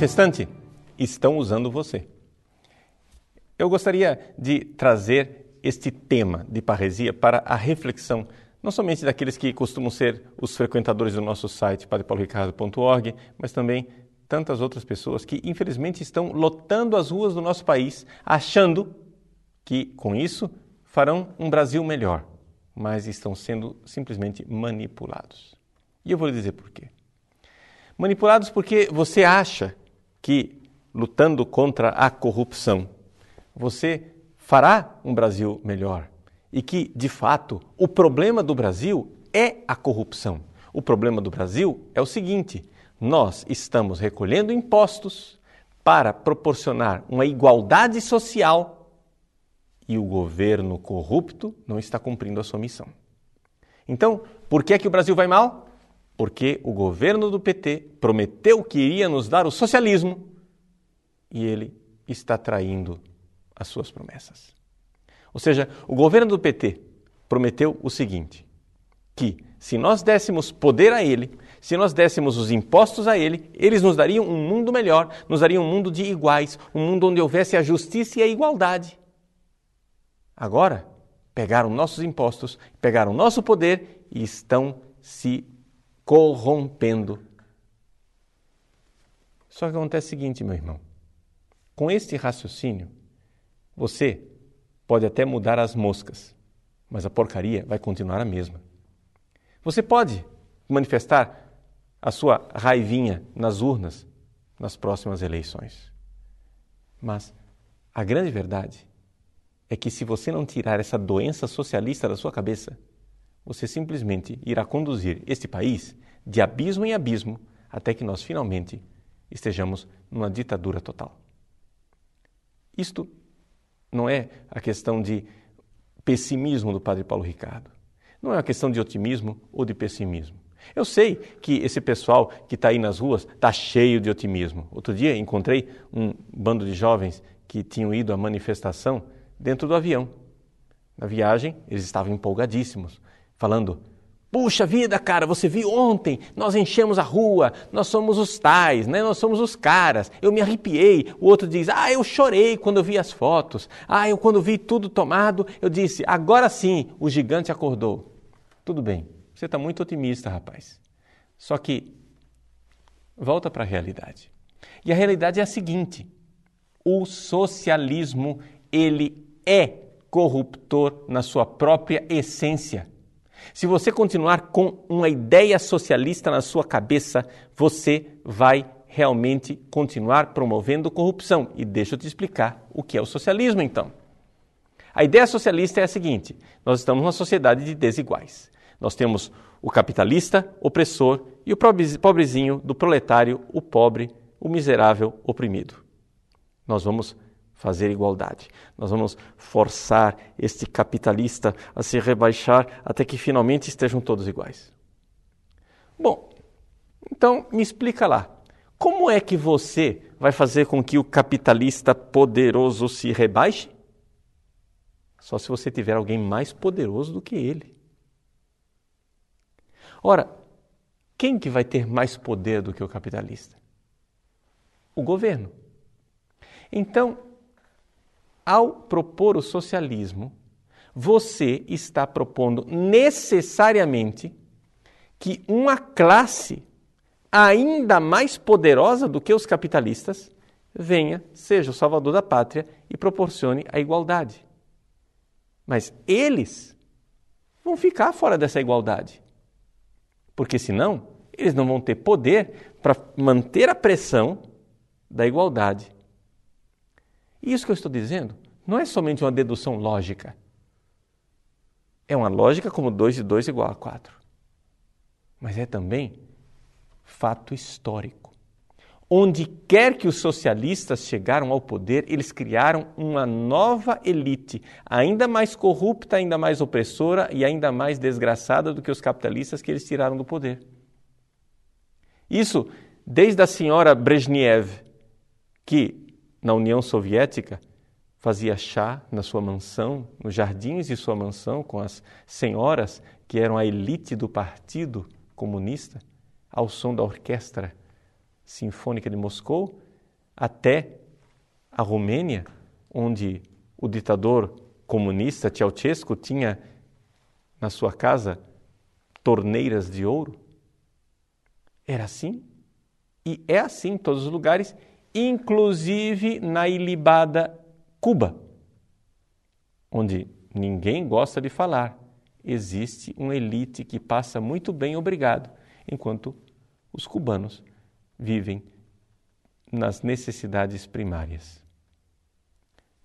Manifestante, estão usando você. Eu gostaria de trazer este tema de parresia para a reflexão, não somente daqueles que costumam ser os frequentadores do nosso site, padrepauloricardo.org, mas também tantas outras pessoas que, infelizmente, estão lotando as ruas do nosso país, achando que, com isso, farão um Brasil melhor, mas estão sendo simplesmente manipulados. E eu vou lhe dizer por quê. Manipulados porque você acha que, lutando contra a corrupção, você fará um Brasil melhor. E que, de fato, o problema do Brasil é a corrupção. O problema do Brasil é o seguinte: nós estamos recolhendo impostos para proporcionar uma igualdade social e o governo corrupto não está cumprindo a sua missão. Então, por que, é que o Brasil vai mal? Porque o governo do PT prometeu que iria nos dar o socialismo e ele está traindo as suas promessas. Ou seja, o governo do PT prometeu o seguinte: que se nós dessemos poder a ele, se nós dessemos os impostos a ele, eles nos dariam um mundo melhor, nos dariam um mundo de iguais, um mundo onde houvesse a justiça e a igualdade. Agora, pegaram nossos impostos, pegaram nosso poder e estão se corrompendo. Só que acontece o seguinte, meu irmão. Com este raciocínio, você pode até mudar as moscas, mas a porcaria vai continuar a mesma. Você pode manifestar a sua raivinha nas urnas nas próximas eleições. Mas a grande verdade é que se você não tirar essa doença socialista da sua cabeça, você simplesmente irá conduzir este país de abismo em abismo até que nós finalmente estejamos numa ditadura total. Isto não é a questão de pessimismo do Padre Paulo Ricardo. Não é uma questão de otimismo ou de pessimismo. Eu sei que esse pessoal que está aí nas ruas está cheio de otimismo. Outro dia encontrei um bando de jovens que tinham ido à manifestação dentro do avião. Na viagem, eles estavam empolgadíssimos, falando: Puxa vida, cara, você viu ontem? Nós enchemos a rua, nós somos os tais, né? nós somos os caras. Eu me arrepiei. O outro diz: Ah, eu chorei quando eu vi as fotos. Ah, eu quando vi tudo tomado, eu disse: Agora sim, o gigante acordou. Tudo bem, você está muito otimista, rapaz. Só que volta para a realidade. E a realidade é a seguinte: o socialismo ele é corruptor na sua própria essência. Se você continuar com uma ideia socialista na sua cabeça, você vai realmente continuar promovendo corrupção. E deixa eu te explicar o que é o socialismo então. A ideia socialista é a seguinte: nós estamos numa sociedade de desiguais. Nós temos o capitalista opressor e o pobrezinho do proletário, o pobre, o miserável oprimido. Nós vamos fazer igualdade. Nós vamos forçar este capitalista a se rebaixar até que finalmente estejam todos iguais. Bom, então me explica lá. Como é que você vai fazer com que o capitalista poderoso se rebaixe? Só se você tiver alguém mais poderoso do que ele. Ora, quem que vai ter mais poder do que o capitalista? O governo. Então, ao propor o socialismo, você está propondo necessariamente que uma classe ainda mais poderosa do que os capitalistas venha, seja o salvador da pátria e proporcione a igualdade. Mas eles vão ficar fora dessa igualdade. Porque senão, eles não vão ter poder para manter a pressão da igualdade. Isso que eu estou dizendo não é somente uma dedução lógica. É uma lógica como 2 e 2 igual a 4. Mas é também fato histórico. Onde quer que os socialistas chegaram ao poder, eles criaram uma nova elite, ainda mais corrupta, ainda mais opressora e ainda mais desgraçada do que os capitalistas que eles tiraram do poder. Isso desde a senhora Brezhnev, que na União Soviética fazia chá na sua mansão, nos jardins de sua mansão, com as senhoras que eram a elite do Partido Comunista, ao som da orquestra Sinfônica de Moscou até a Romênia, onde o ditador comunista Ceausescu tinha na sua casa torneiras de ouro? Era assim? E é assim em todos os lugares, inclusive na ilibada Cuba, onde ninguém gosta de falar. Existe uma elite que passa muito bem, obrigado, enquanto os cubanos vivem nas necessidades primárias.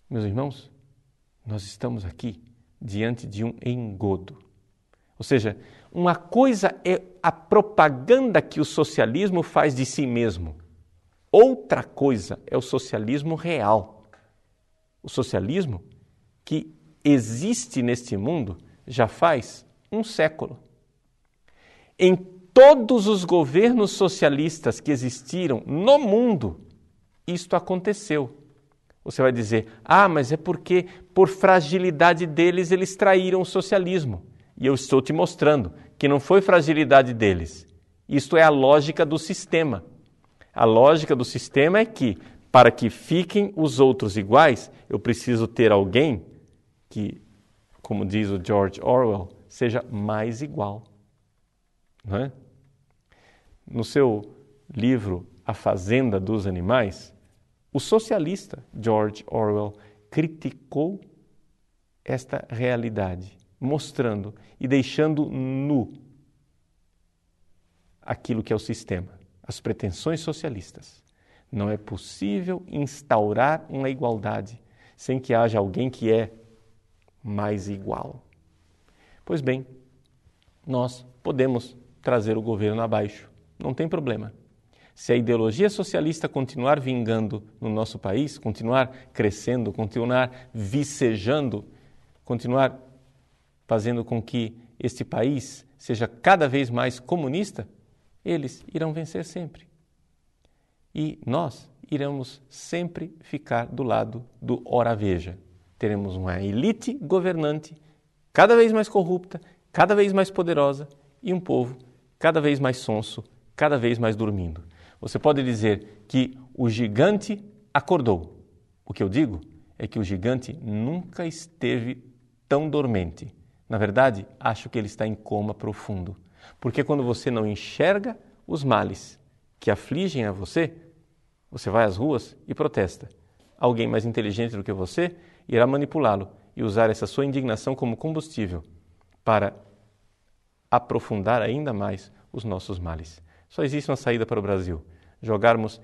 Meus irmãos, nós estamos aqui diante de um engodo. Ou seja, uma coisa é a propaganda que o socialismo faz de si mesmo. Outra coisa é o socialismo real. O socialismo que existe neste mundo já faz um século. Em todos os governos socialistas que existiram no mundo, isto aconteceu. Você vai dizer, ah, mas é porque, por fragilidade deles, eles traíram o socialismo. E eu estou te mostrando que não foi fragilidade deles. Isto é a lógica do sistema. A lógica do sistema é que, para que fiquem os outros iguais, eu preciso ter alguém que, como diz o George Orwell, seja mais igual. Não é? No seu livro A Fazenda dos Animais, o socialista George Orwell criticou esta realidade, mostrando e deixando nu aquilo que é o sistema, as pretensões socialistas. Não é possível instaurar uma igualdade sem que haja alguém que é mais igual. Pois bem, nós podemos trazer o governo abaixo, não tem problema. Se a ideologia socialista continuar vingando no nosso país, continuar crescendo, continuar vicejando, continuar fazendo com que este país seja cada vez mais comunista, eles irão vencer sempre. E nós iremos sempre ficar do lado do ora veja. Teremos uma elite governante cada vez mais corrupta, cada vez mais poderosa e um povo cada vez mais sonso, cada vez mais dormindo. Você pode dizer que o gigante acordou. O que eu digo é que o gigante nunca esteve tão dormente. Na verdade, acho que ele está em coma profundo. Porque quando você não enxerga os males que afligem a você, você vai às ruas e protesta. Alguém mais inteligente do que você irá manipulá-lo e usar essa sua indignação como combustível para aprofundar ainda mais os nossos males. Só existe uma saída para o Brasil: jogarmos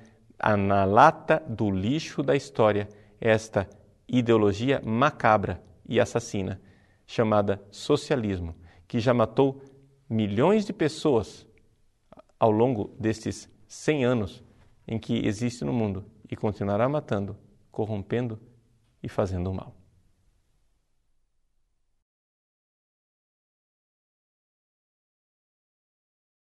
na lata do lixo da história esta ideologia macabra e assassina chamada socialismo, que já matou milhões de pessoas ao longo destes 100 anos em que existe no mundo e continuará matando, corrompendo e fazendo mal.